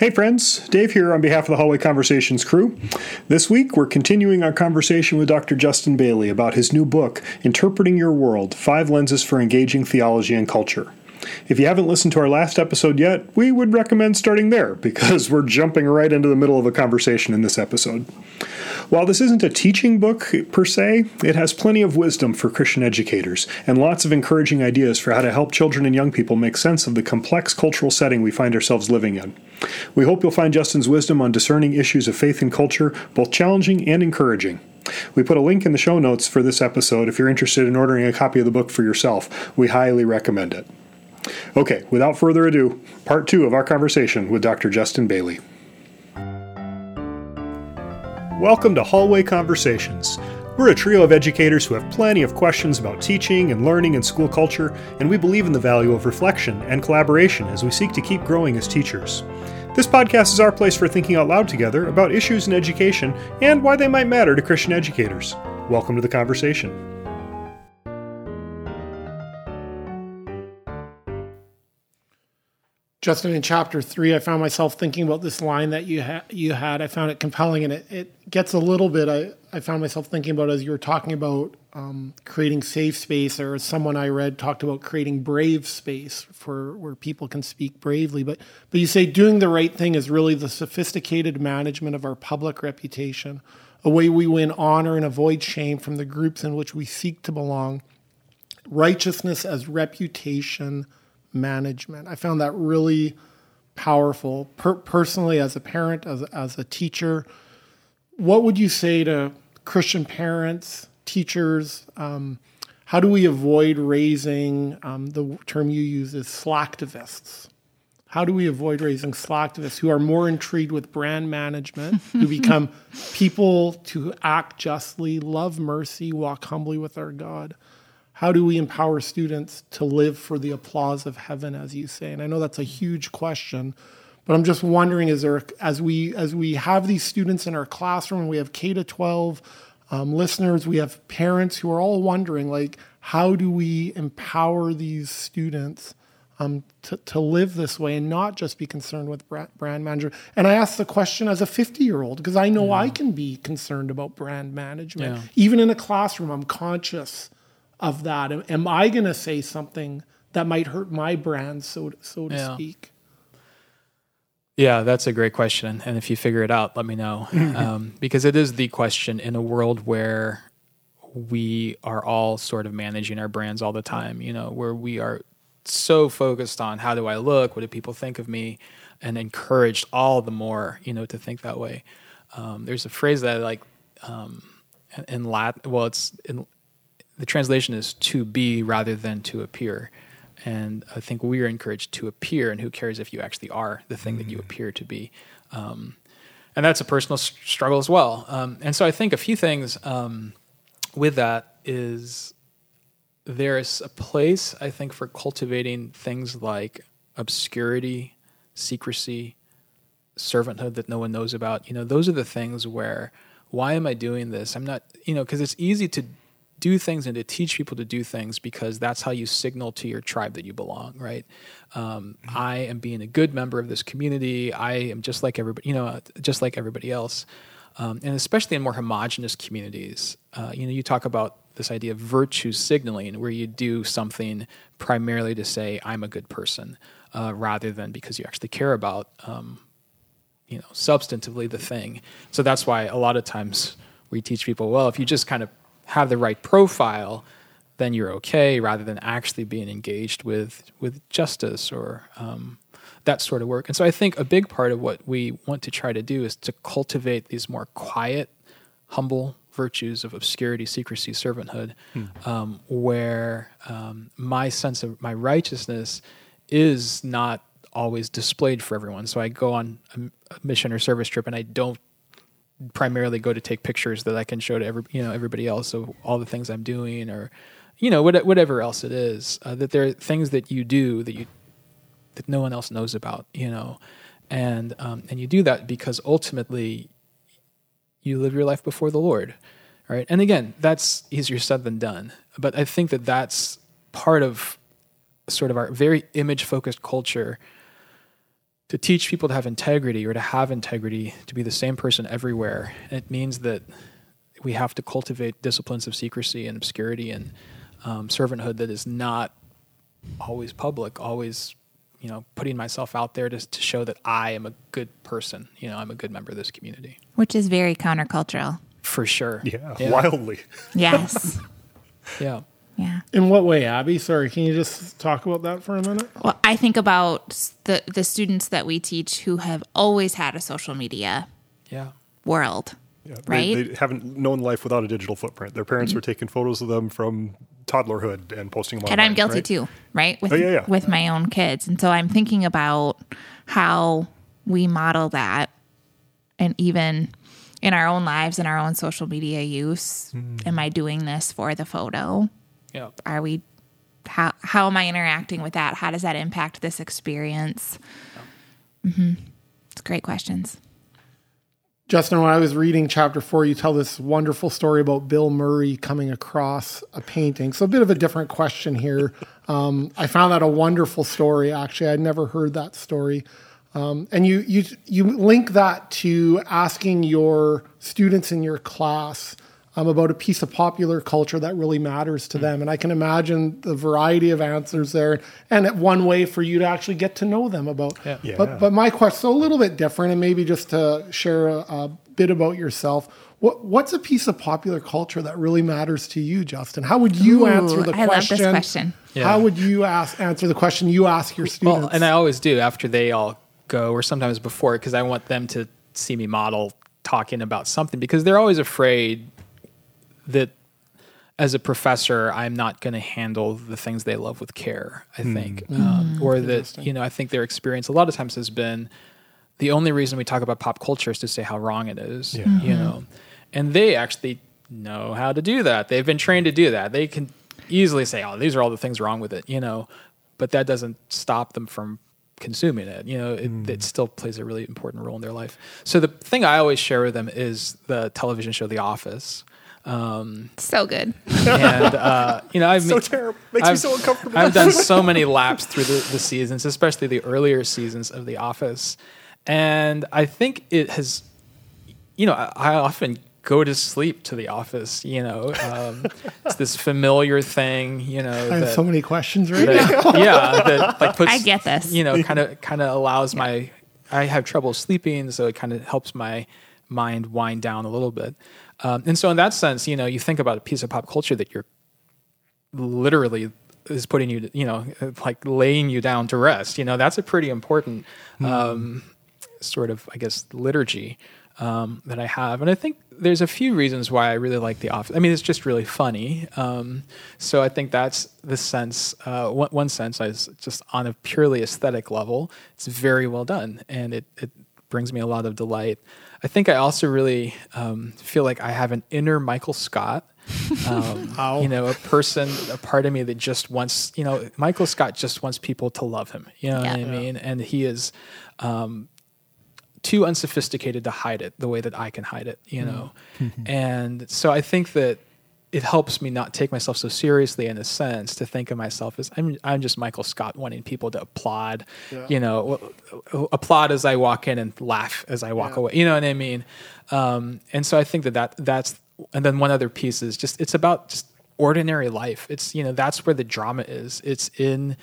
Hey friends, Dave here on behalf of the Hallway Conversations crew. This week we're continuing our conversation with Dr. Justin Bailey about his new book, Interpreting Your World Five Lenses for Engaging Theology and Culture. If you haven't listened to our last episode yet, we would recommend starting there because we're jumping right into the middle of a conversation in this episode. While this isn't a teaching book per se, it has plenty of wisdom for Christian educators and lots of encouraging ideas for how to help children and young people make sense of the complex cultural setting we find ourselves living in. We hope you'll find Justin's wisdom on discerning issues of faith and culture both challenging and encouraging. We put a link in the show notes for this episode if you're interested in ordering a copy of the book for yourself. We highly recommend it. Okay, without further ado, part two of our conversation with Dr. Justin Bailey. Welcome to Hallway Conversations. We're a trio of educators who have plenty of questions about teaching and learning and school culture, and we believe in the value of reflection and collaboration as we seek to keep growing as teachers. This podcast is our place for thinking out loud together about issues in education and why they might matter to Christian educators. Welcome to the conversation. Justin, in chapter three, I found myself thinking about this line that you ha- you had. I found it compelling, and it, it gets a little bit. I, I found myself thinking about as you were talking about um, creating safe space, or someone I read talked about creating brave space for where people can speak bravely. But but you say doing the right thing is really the sophisticated management of our public reputation, a way we win honor and avoid shame from the groups in which we seek to belong. Righteousness as reputation management. I found that really powerful. Per- personally, as a parent, as a, as a teacher, what would you say to Christian parents, teachers? Um, how do we avoid raising um, the term you use is slacktivists? How do we avoid raising slacktivists who are more intrigued with brand management, who become people to act justly, love mercy, walk humbly with our God? How do we empower students to live for the applause of heaven as you say and i know that's a huge question but i'm just wondering is there as we as we have these students in our classroom we have k to 12 um, listeners we have parents who are all wondering like how do we empower these students um, to, to live this way and not just be concerned with brand manager. And I ask the question as a 50 year old because I know yeah. I can be concerned about brand management. Yeah. Even in a classroom, I'm conscious of that? Am I going to say something that might hurt my brand, so so to yeah. speak? Yeah, that's a great question. And if you figure it out, let me know. um, because it is the question in a world where we are all sort of managing our brands all the time, you know, where we are so focused on how do I look? What do people think of me? And encouraged all the more, you know, to think that way. Um, there's a phrase that I like um, in Latin. Well, it's in the translation is to be rather than to appear. And I think we are encouraged to appear, and who cares if you actually are the thing mm. that you mm. appear to be? Um, and that's a personal s- struggle as well. Um, and so I think a few things um, with that is there is a place, I think, for cultivating things like obscurity, secrecy, servanthood that no one knows about. You know, those are the things where why am I doing this? I'm not, you know, because it's easy to do things and to teach people to do things because that's how you signal to your tribe that you belong, right? Um, mm-hmm. I am being a good member of this community. I am just like everybody, you know, just like everybody else. Um, and especially in more homogenous communities, uh, you know, you talk about this idea of virtue signaling, where you do something primarily to say I'm a good person, uh, rather than because you actually care about, um, you know, substantively the thing. So that's why a lot of times we teach people, well, if you just kind of have the right profile, then you're okay, rather than actually being engaged with with justice or um, that sort of work. And so I think a big part of what we want to try to do is to cultivate these more quiet, humble virtues of obscurity, secrecy, servanthood, hmm. um, where um, my sense of my righteousness is not always displayed for everyone. So I go on a mission or service trip and I don't primarily go to take pictures that I can show to every you know everybody else of all the things I'm doing or you know what, whatever else it is uh, that there are things that you do that you that no one else knows about you know? And um, and you do that because ultimately you live your life before the Lord right? And again that's easier said than done but I think that that's part of sort of our very image focused culture to teach people to have integrity or to have integrity to be the same person everywhere. It means that we have to cultivate disciplines of secrecy and obscurity and um, servanthood that is not always public, always you know putting myself out there to, to show that I am a good person. You know, I'm a good member of this community. Which is very countercultural. For sure. Yeah, wildly. Yes. Yeah. Yeah. In what way, Abby? Sorry, can you just talk about that for a minute? Well, I think about the the students that we teach who have always had a social media Yeah. world. Yeah, they- Right? They, haven't known life without a digital footprint. Their parents were taking photos of them from toddlerhood and posting them and I'm guilty right? too, right? With Oh, yeah, yeah. with my own kids. And so I'm thinking about how we model that and even in our own lives and our own social media use. Hmm. Am I doing this for the photo? Yeah. Are we how how am I interacting with that? How does that impact this experience? hmm It's great questions. Justin, when I was reading chapter four, you tell this wonderful story about Bill Murray coming across a painting. So, a bit of a different question here. Um, I found that a wonderful story. Actually, I'd never heard that story. Um, and you you you link that to asking your students in your class um, about a piece of popular culture that really matters to them. And I can imagine the variety of answers there, and one way for you to actually get to know them about. Yeah. Yeah. But but my question, so a little bit different, and maybe just to share a, a bit about yourself. What what's a piece of popular culture that really matters to you, Justin? How would you Ooh, answer the I love question? this question. Yeah. How would you ask answer the question you ask your students? Well, and I always do after they all go, or sometimes before, because I want them to see me model talking about something, because they're always afraid that as a professor, I'm not going to handle the things they love with care. I hmm. think, mm-hmm. um, or that you know, I think their experience a lot of times has been the only reason we talk about pop culture is to say how wrong it is. You mm-hmm. know, and they actually know how to do that. They've been trained to do that. They can easily say, "Oh, these are all the things wrong with it," you know, but that doesn't stop them from consuming it. You know, it, hmm. it still plays a really important role in their life. So the thing I always share with them is the television show The Office. Um, So good. and uh, you know, I've So ma- terrible. Makes me I've- so uncomfortable. I've done so many laps through the, the seasons, especially the earlier seasons of The Office, and I think it has. You know, I, I often go to sleep to The Office. You know, um, it's this familiar thing. You know, I have so many questions right now. yeah, that like puts. I get this. You know, kind of kind of allows my. I have trouble sleeping, so it kind of helps my mind wind down a little bit. Um, and so, in that sense, you know, you think about a piece of pop culture that you're literally is putting you, you know, like laying you down to rest. You know, that's a pretty important um, sort of, I guess, liturgy um, that I have. And I think there's a few reasons why I really like The Office. I mean, it's just really funny. Um, so I think that's the sense. Uh, one, one sense is just on a purely aesthetic level, it's very well done, and it it brings me a lot of delight. I think I also really um, feel like I have an inner Michael Scott. Um, You know, a person, a part of me that just wants, you know, Michael Scott just wants people to love him. You know Yeah. what I mean? And he is um, too unsophisticated to hide it the way that I can hide it, you know? and so I think that it helps me not take myself so seriously in a sense to think of myself as I'm, I'm just Michael Scott wanting people to applaud, you know, w- w- applaud as I walk in and laugh as I walk away. You know what I mean? Um, and so I think that, that that's, and then one other piece is just, it's about just ordinary life. It's, you know, that's where the drama is. It's in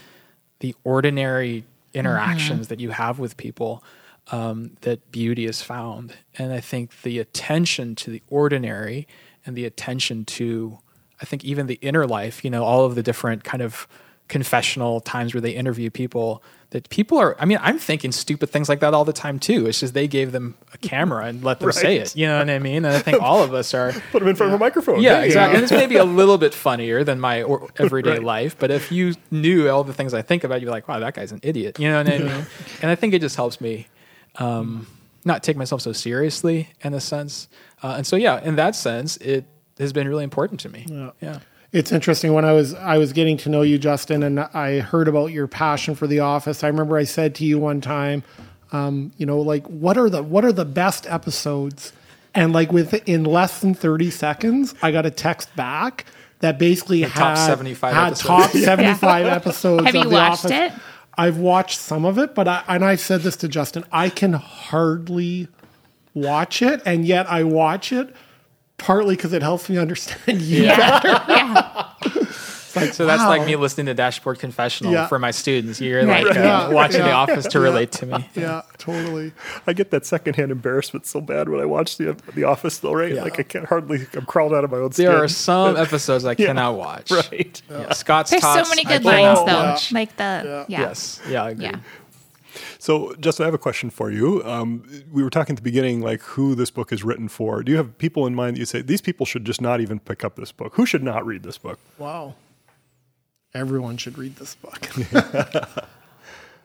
the ordinary interactions that you have with people um, that beauty is found. And I think the attention to the ordinary and the attention to, I think, even the inner life, you know, all of the different kind of confessional times where they interview people that people are, I mean, I'm thinking stupid things like that all the time too. It's just they gave them a camera and let them say it. You know what I mean? And I think all of us are. Put them in front of a microphone. Yeah, exactly. And it's maybe a little bit funnier than my or- everyday Right. life, but if you knew all the things I think about, you're like, wow, that guy's an idiot. You know what I mean? and I think it just helps me um, not take myself so seriously in a sense. Uh, and so, yeah, in that sense, it has been really important to me. Yeah. Yeah. It's interesting when I was I was getting to know you, Justin, and I heard about your passion for the office. I remember I said to you one time, um, you know, like what are the what are the best episodes? And like within less than thirty seconds, I got a text back that basically top had 75 had episodes. top seventy five episodes. Have of you The watched Office. it? I've watched some of it, but I and I said this to Justin. I can hardly watch it, and yet I watch it partly because it helps me understand you better. yeah. Like, So that's like me listening to Dashboard Confessional Yeah. for my students. You're Right. like uh, Yeah. watching The Office to relate to me. Yeah, totally. I get that secondhand embarrassment so bad when I watch the The Office, though, right? Yeah. Like I can't hardly. I'm crawled out of my own skin. There are some episodes I cannot watch. right. Scott's There's so many good lines though. watch. Like the yeah. Yes. Yeah, I agree. Yeah. So, Justin, I have a question for you. Um, we were talking at the beginning, like who this book is written for. Do you have people in mind that you say these people should just not even pick up this book? Who should not read this book? Wow. Everyone should read this book.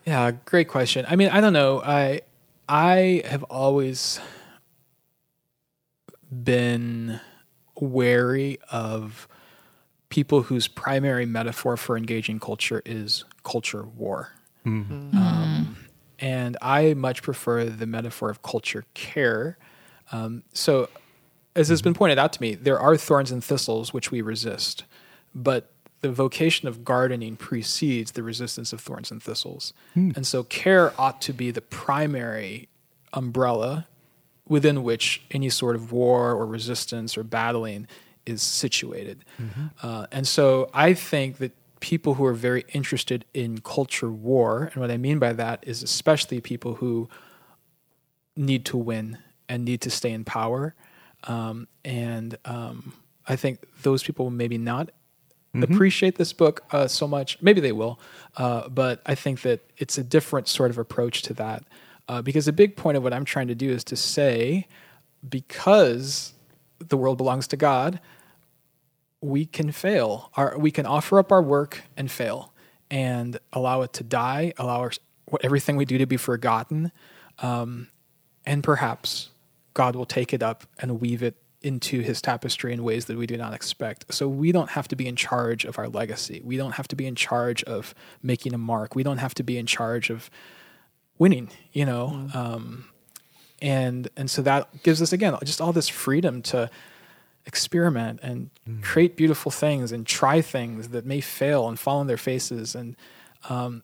Yeah, great question. I mean, I don't know. I I have always been wary of people whose primary metaphor for engaging culture is culture war. Um, and I much prefer the metaphor of culture care. Um, so, as has been pointed out to me, there are thorns and thistles which we resist, but the vocation of gardening precedes the resistance of thorns and thistles. And so, care ought to be the primary umbrella within which any sort of war or resistance or battling is situated. Uh, and so I think that people who are very interested in culture war, and what I mean by that is especially people who need to win and need to stay in power. Um, and um, I think those people will maybe not appreciate this book uh, so much. Maybe they will, uh, but I think that it's a different sort of approach to that. Uh, because a big point of what I'm trying to do is to say, because the world belongs to God, we can fail. Our, we can offer up our work and fail, and allow it to die. Allow our, everything we do to be forgotten, um, and perhaps God will take it up and weave it into His tapestry in ways that we do not expect. So we don't have to be in charge of our legacy. We don't have to be in charge of making a mark. We don't have to be in charge of winning. You know. Um, and and so that gives us again just all this freedom to experiment and create beautiful things and try things that may fail and fall on their faces and um,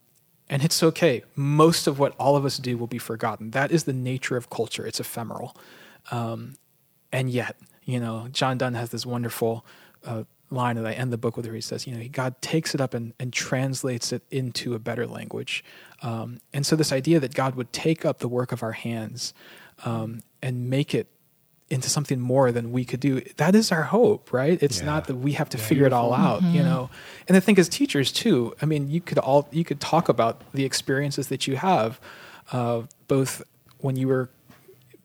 and it's okay. Most of what all of us do will be forgotten. That is the nature of culture. It's ephemeral. Um, and yet you know john donne has this wonderful uh, line that i end the book with where he says you know god takes it up and, and translates it into a better language. Um, and so this idea that god would take up the work of our hands um, and make it into something more than we could do. That is our hope right? It's not that we have to figure it all out you know? And i think as teachers too i mean you could all you could talk about the experiences that you have uh, both when you were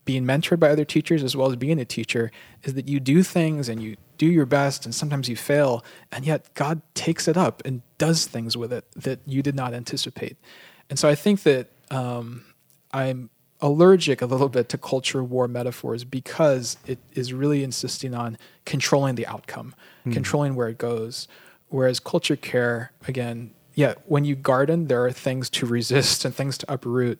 being mentored by other teachers as well as being a teacher is that you do things and you do your best and sometimes you fail and yet god takes it up and does things with it that you did not anticipate. And so i think that um, i'm allergic a little bit to culture war metaphors because it is really insisting on controlling the outcome controlling where it goes whereas culture care again yeah when you garden there are things to resist and things to uproot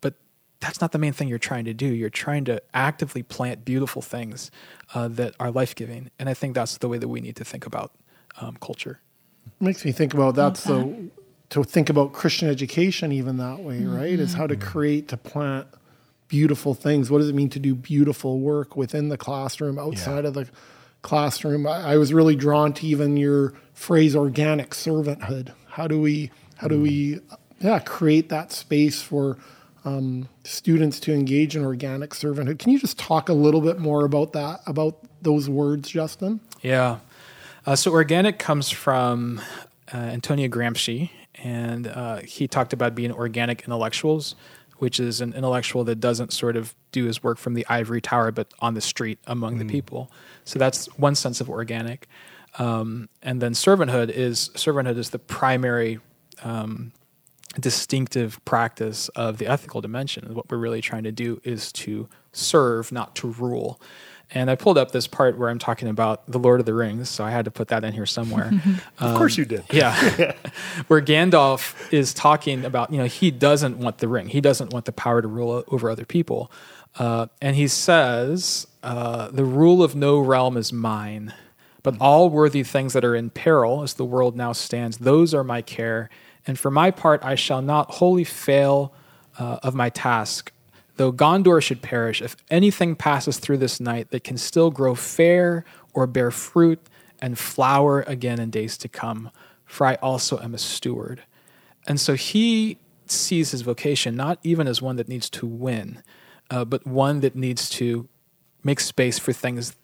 but that's not the main thing you're trying to do. You're trying to actively plant beautiful things uh, that are life giving. And I think that's the way that we need to think about um, culture. makes me think about that's the to think about Christian education even that way, right? Is how to create to plant beautiful things. What does it mean to do beautiful work within the classroom, outside of the classroom? I, I was really drawn to even your phrase organic servanthood. How do we how do we yeah, create that space for um, students to engage in organic servanthood. Can you just talk a little bit more about that, about those words, Justin? Yeah. Uh, so organic comes from uh, Antonio Gramsci, and uh, he talked about being organic intellectuals, which is an intellectual that doesn't sort of do his work from the ivory tower, but on the street among the people. So that's one sense of organic. Um, and then servanthood is servanthood is the primary um, distinctive practice of the ethical dimension. What we're really trying to do is to serve, not to rule. And I pulled up this part where I'm talking about the Lord of the Rings, so I had to put that in here somewhere. Of course you did. yeah. where Gandalf is talking about, you know, he doesn't want the ring, he doesn't want the power to rule over other people. Uh, and he says, uh, The rule of no realm is mine, but all worthy things that are in peril, as the world now stands, those are my care And for my part, I shall not wholly fail uh, of my task. Though Gondor should perish, if anything passes through this night that can still grow fair or bear fruit and flower again in days to come, for I also am a steward. And so he sees his vocation not even as one that needs to win, uh, but one that needs to make space for things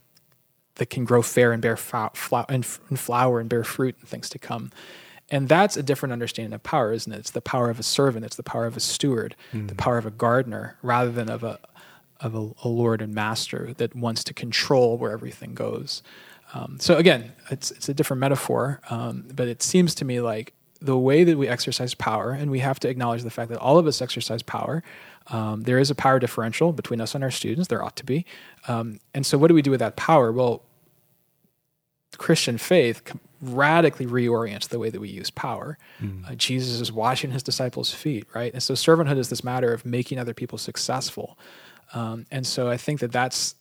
that can grow fair and bear flower and, flower and bear fruit and things to come. And that's a different understanding of power, isn't it? It's the power of a servant, it's the power of a steward, mm. the power of a gardener, rather than of a of a, a, lord and master that wants to control where everything goes. Um, so again, it's it's a different metaphor, um, but it seems to me like the way that we exercise power, and we have to acknowledge the fact that all of us exercise power. Um, there is a power differential between us and our students. There ought to be. Um, and so, what do we do with that power? Well, Christian faith radically reorients the way that we use power. Mm. Uh, Jesus is washing his disciples' feet, right? And so servanthood is this matter of making other people successful. Um, and so I think that that's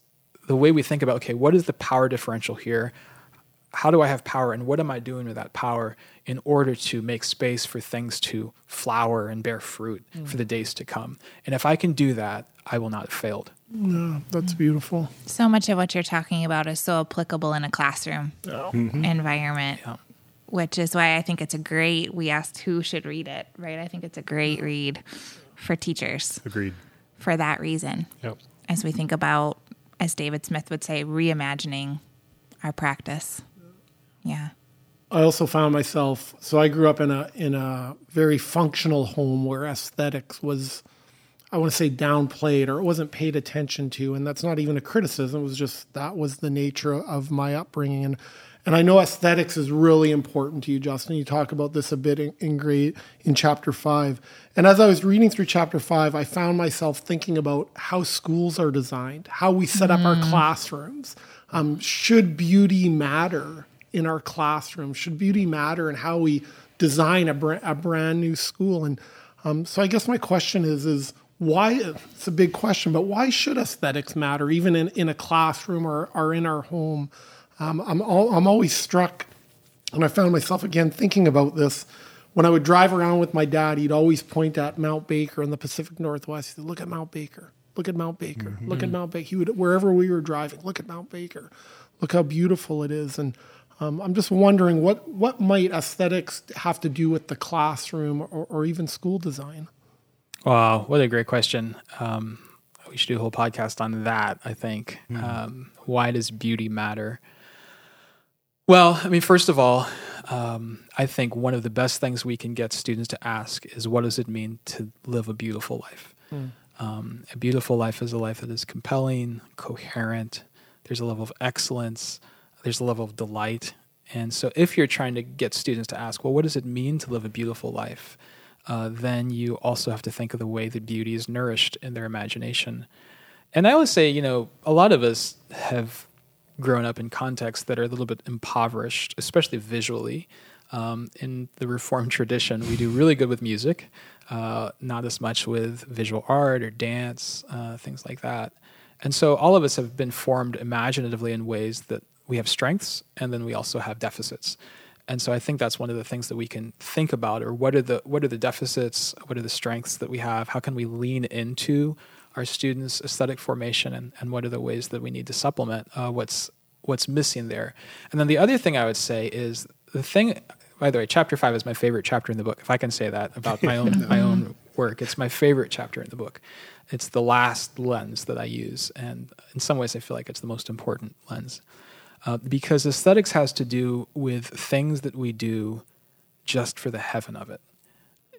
the way we think about okay, what is the power differential here? How do I have power, and what am I doing with that power in order to make space for things to flower and bear fruit mm. for the days to come? And if I can do that, I will not have failed. Yeah, that's beautiful. So much of what you're talking about is so applicable in a classroom yeah. mm-hmm. environment, yeah. which is why I think it's a great. We asked who should read it, right? I think it's a great read for teachers. Agreed. For that reason. Yep. As we think about, as David Smith would say, reimagining our practice. Yeah. I also found myself so I grew up in a in a very functional home where aesthetics was I want to say downplayed or it wasn't paid attention to. And that's not even a criticism. It was just that was the nature of my upbringing. And and I know aesthetics is really important to you, Justin. You talk about this a bit in, in great in chapter five. And as I was reading through chapter five, I found myself thinking about how schools are designed, how we set mm. up our mm. classrooms. Um, should beauty matter in our classroom? Should beauty matter in how we design a, br- a brand new school? And um, so I guess my question is: is why it's a big question, but why should aesthetics matter, even in, in a classroom or, or in our home? Um, I'm, all, I'm always struck, and I found myself again thinking about this. When I would drive around with my dad, he'd always point at Mount Baker in the Pacific Northwest. He said, Look at Mount Baker. Look at Mount Baker. Mm-hmm. Look at Mount Baker. He would, wherever we were driving, look at Mount Baker. Look how beautiful it is. And um, I'm just wondering what, what might aesthetics have to do with the classroom or, or even school design? Wow, what a great question. Um, we should do a whole podcast on that, I think. Mm. Um, why does beauty matter? Well, I mean, first of all, um, I think one of the best things we can get students to ask is what does it mean to live a beautiful life? Mm. Um, a beautiful life is a life that is compelling, coherent. There's a level of excellence, there's a level of delight. And so, if you're trying to get students to ask, well, what does it mean to live a beautiful life? uh, then you also have to think of the way that beauty is nourished in their imagination. And I always say, you know, a lot of us have grown up in contexts that are a little bit impoverished, especially visually. Um, in the Reformed tradition, we do really good with music, uh, not as much with visual art or dance, uh, things like that. And so all of us have been formed imaginatively in ways that we have strengths and then we also have deficits and so I think that's one of the things that we can think about, or what are the what are the deficits, what are the strengths that we have, how can we lean into our students' aesthetic formation, and, and what are the ways that we need to supplement uh, what's what's missing there. And then the other thing I would say is the thing. By the way, chapter five is my favorite chapter in the book. If I can say that about my own my own work, it's my favorite chapter in the book. It's the last lens that I use, and in some ways, I feel like it's the most important lens. Uh, because aesthetics has to do with things that we do just for the heaven of it,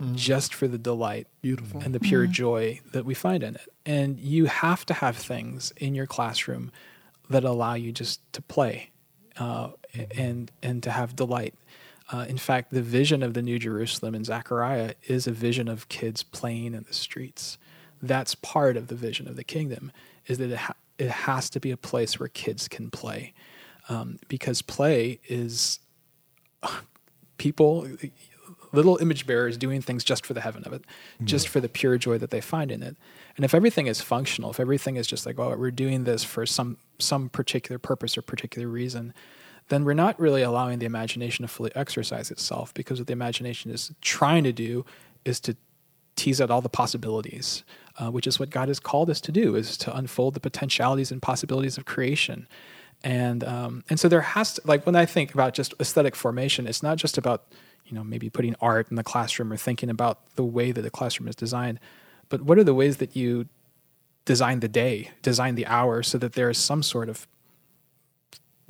mm. just for the delight, beautiful, and the pure mm. joy that we find in it. And you have to have things in your classroom that allow you just to play uh, and and to have delight. Uh, in fact, the vision of the New Jerusalem in Zechariah is a vision of kids playing in the streets. That's part of the vision of the kingdom. Is that it, ha- it has to be a place where kids can play um, because play is people, little image bearers doing things just for the heaven of it, mm-hmm. just for the pure joy that they find in it. And if everything is functional, if everything is just like, oh, we're doing this for some some particular purpose or particular reason, then we're not really allowing the imagination to fully exercise itself because what the imagination is trying to do is to tease out all the possibilities, uh, which is what God has called us to do, is to unfold the potentialities and possibilities of creation. And um, and so there has to like when I think about just aesthetic formation, it's not just about you know maybe putting art in the classroom or thinking about the way that the classroom is designed, but what are the ways that you design the day, design the hour, so that there is some sort of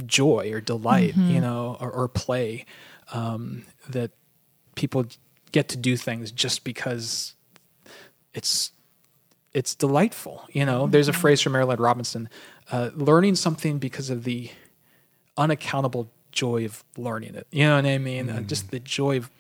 joy or delight, mm-hmm. you know, or, or play um, that people get to do things just because it's it's delightful. You know, mm-hmm. there's a phrase from Marilynne Robinson: uh, learning something because of the unaccountable joy of learning it. You know what I mean? Mm-hmm. Uh, just mm-hmm. the joy of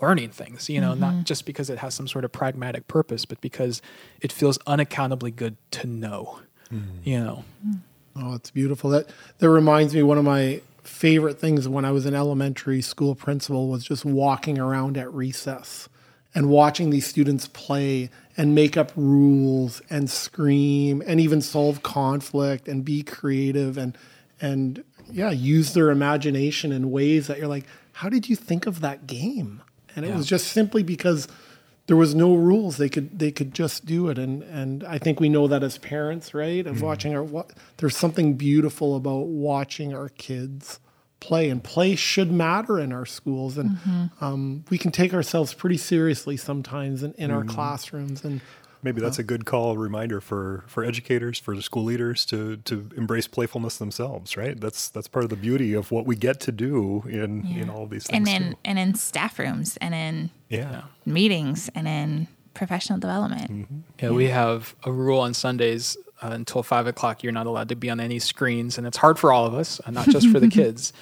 learning things. You know, mm-hmm. not just because it has some sort of pragmatic purpose, but because it feels unaccountably good to know. Mm-hmm. You know. Mm. Oh, it's beautiful. That that reminds me one of my favorite things when I was an elementary school principal was just walking around at recess and watching these students play and make up rules and scream and even solve conflict and be creative and and yeah, use their imagination in ways that you're like, how did you think of that game? And it yeah. was just simply because there was no rules. They could they could just do it, and and I think we know that as parents, right? Of mm watching our what there's something beautiful about watching our kids play, and play should matter in our schools, and mm-hmm. um, we can take ourselves pretty seriously sometimes in, in mm our mm-hmm. classrooms, and Maybe that's a good call reminder for for educators, for the school leaders to to embrace playfulness themselves, right? That's that's part of the beauty of what we get to do in yeah. in all these things. And in too. and in staff rooms and in yeah. meetings and in professional development. Mm-hmm. Yeah, yeah, we have a rule on Sundays uh, until five o'clock. You're not allowed to be on any screens, and it's hard for all of us, and not just for the kids.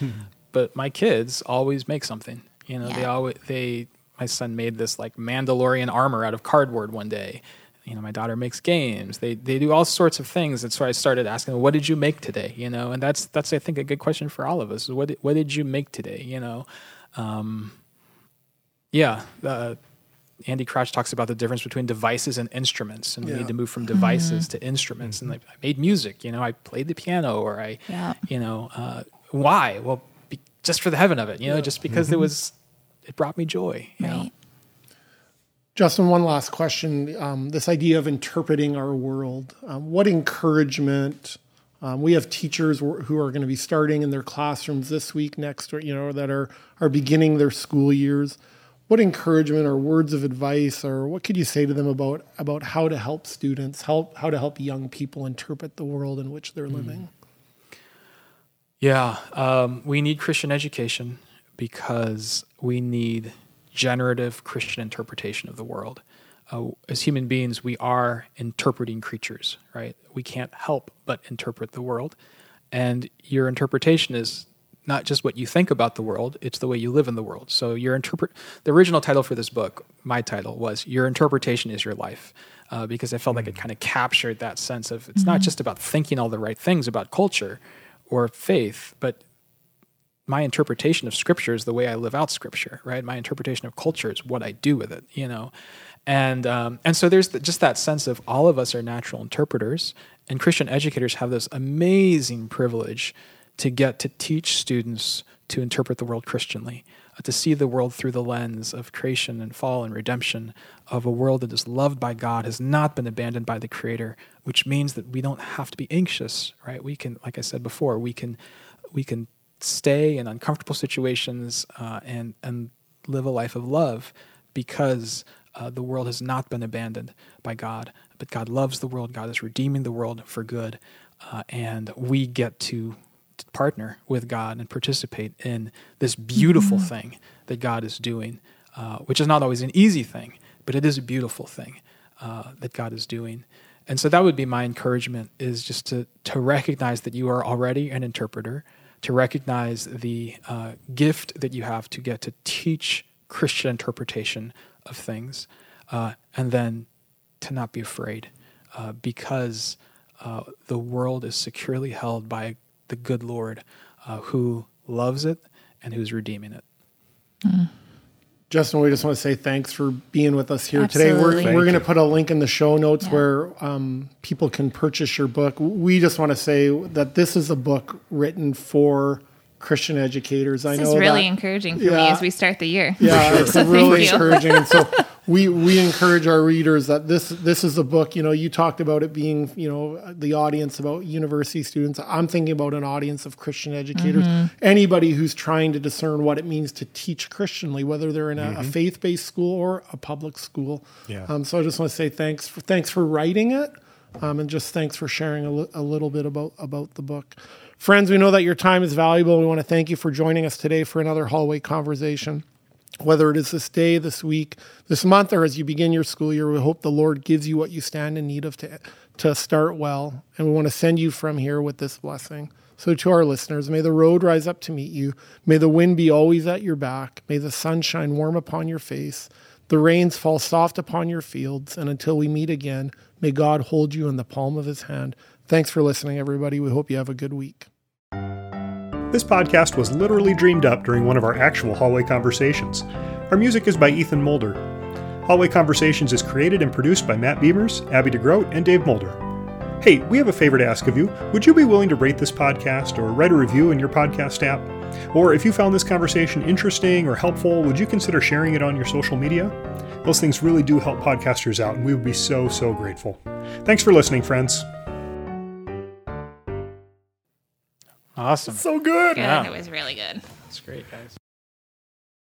But my kids always make something. You know, yeah. they always they. My son made this like Mandalorian armor out of cardboard one day you know, my daughter makes games. They they do all sorts of things. That's why I started asking, what did you make today? You know, and that's that's I think a good question for all of us. What did, what did you make today? You know, um, yeah. Uh, Andy Crouch talks about the difference between devices and instruments, and we need to move from devices mm-hmm. to instruments. Mm-hmm. And like, I made music, you know, I played the piano, or I, yeah. you know, uh, why? Well, be, just for the heaven of it, you know, yeah. just because mm-hmm. it was, it brought me joy. You right. know? Justin, one last question. Um, this idea of interpreting our world. Um, what encouragement? Um, we have teachers who are going to be starting in their classrooms this week, next, or you know, that are are beginning their school years. What encouragement or words of advice, or what could you say to them about about how to help students, help how to help young people interpret the world in which they're living? Yeah, um, we need Christian education because we need generative Christian interpretation of the world. Uh, as human beings, we are interpreting creatures, right? We can't help but interpret the world. And your interpretation is not just what you think about the world, it's the way you live in the world. So your interpret the original title for this book, my title was Your Interpretation is Your Life. Uh, because I felt mm-hmm. like it mm. kind of captured that sense of it's mm-hmm. not just about thinking all the right things about culture or faith, but my interpretation of scripture is the way I live out scripture, right? My interpretation of culture is what I do with it, you know? And, um, and so there's the, just that sense of all of us are natural interpreters, and Christian educators have this amazing privilege to get to teach students to interpret the world Christianly, uh, to see the world through the lens of creation and fall and redemption, of a world that is loved by God, has not been abandoned by the Creator, which means that we don't have to be anxious, right? We can, like I said before, we can, we can stay in uncomfortable situations uh, and and live a life of love because uh, the world has not been abandoned by God, but God loves the world. God is redeeming the world for good, uh, and we get to partner with God and participate in this beautiful mm-hmm. thing that God is doing, uh, which is not always an easy thing, but it is a beautiful thing uh, that God is doing. And so that would be my encouragement: is just to to recognize that you are already an interpreter to recognize the uh, gift that you have to get to teach Christian interpretation of things, uh, and then to not be afraid uh, because uh, the world is securely held by the good Lord uh, who loves it and who's redeeming it. Mm. Justin, we just want to say thanks for being with us here Absolutely. today. We're, we're going to put a link in the show notes yeah. where um, people can purchase your book. We just want to say that this is a book written for Christian educators. I know is really that, encouraging for me as we start the year. yeah, it's So really encouraging. And so we we encourage our readers that this this is a book. You know, you talked about it being you know the audience about university students. I'm thinking about an audience of Christian educators. Anybody who's trying to discern what it means to teach Christianly, whether they're in a, a faith based school or a public school. Yeah. Um, so I just want to say thanks for thanks for writing it. Um, and just thanks for sharing a, a little bit about about the book. Friends, we know that your time is valuable. We want to thank you for joining us today for another hallway conversation. Whether it is this day, this week, this month, or as you begin your school year, we hope the Lord gives you what you stand in need of to, to start well. And we want to send you from here with this blessing. So, to our listeners, may the road rise up to meet you. May the wind be always at your back. May the sun shine warm upon your face. The rains fall soft upon your fields. And until we meet again, may God hold you in the palm of his hand. Thanks for listening, everybody. We hope you have a good week. This podcast was literally dreamed up during one of our actual hallway conversations. Our music is by Ethan Mulder. Hallway Conversations is created and produced by Matt Beimers, Abby De Groot, and Dave Mulder. Hey, we have a favor to ask of you. Would you be willing to rate this podcast or write a review in your podcast app? Or if you found this conversation interesting or helpful, would you consider sharing it on your social media? Those things really do help podcasters out, and we would be so, so grateful. Thanks for listening, friends. Awesome. So good. Good. It was really good. That's great, guys.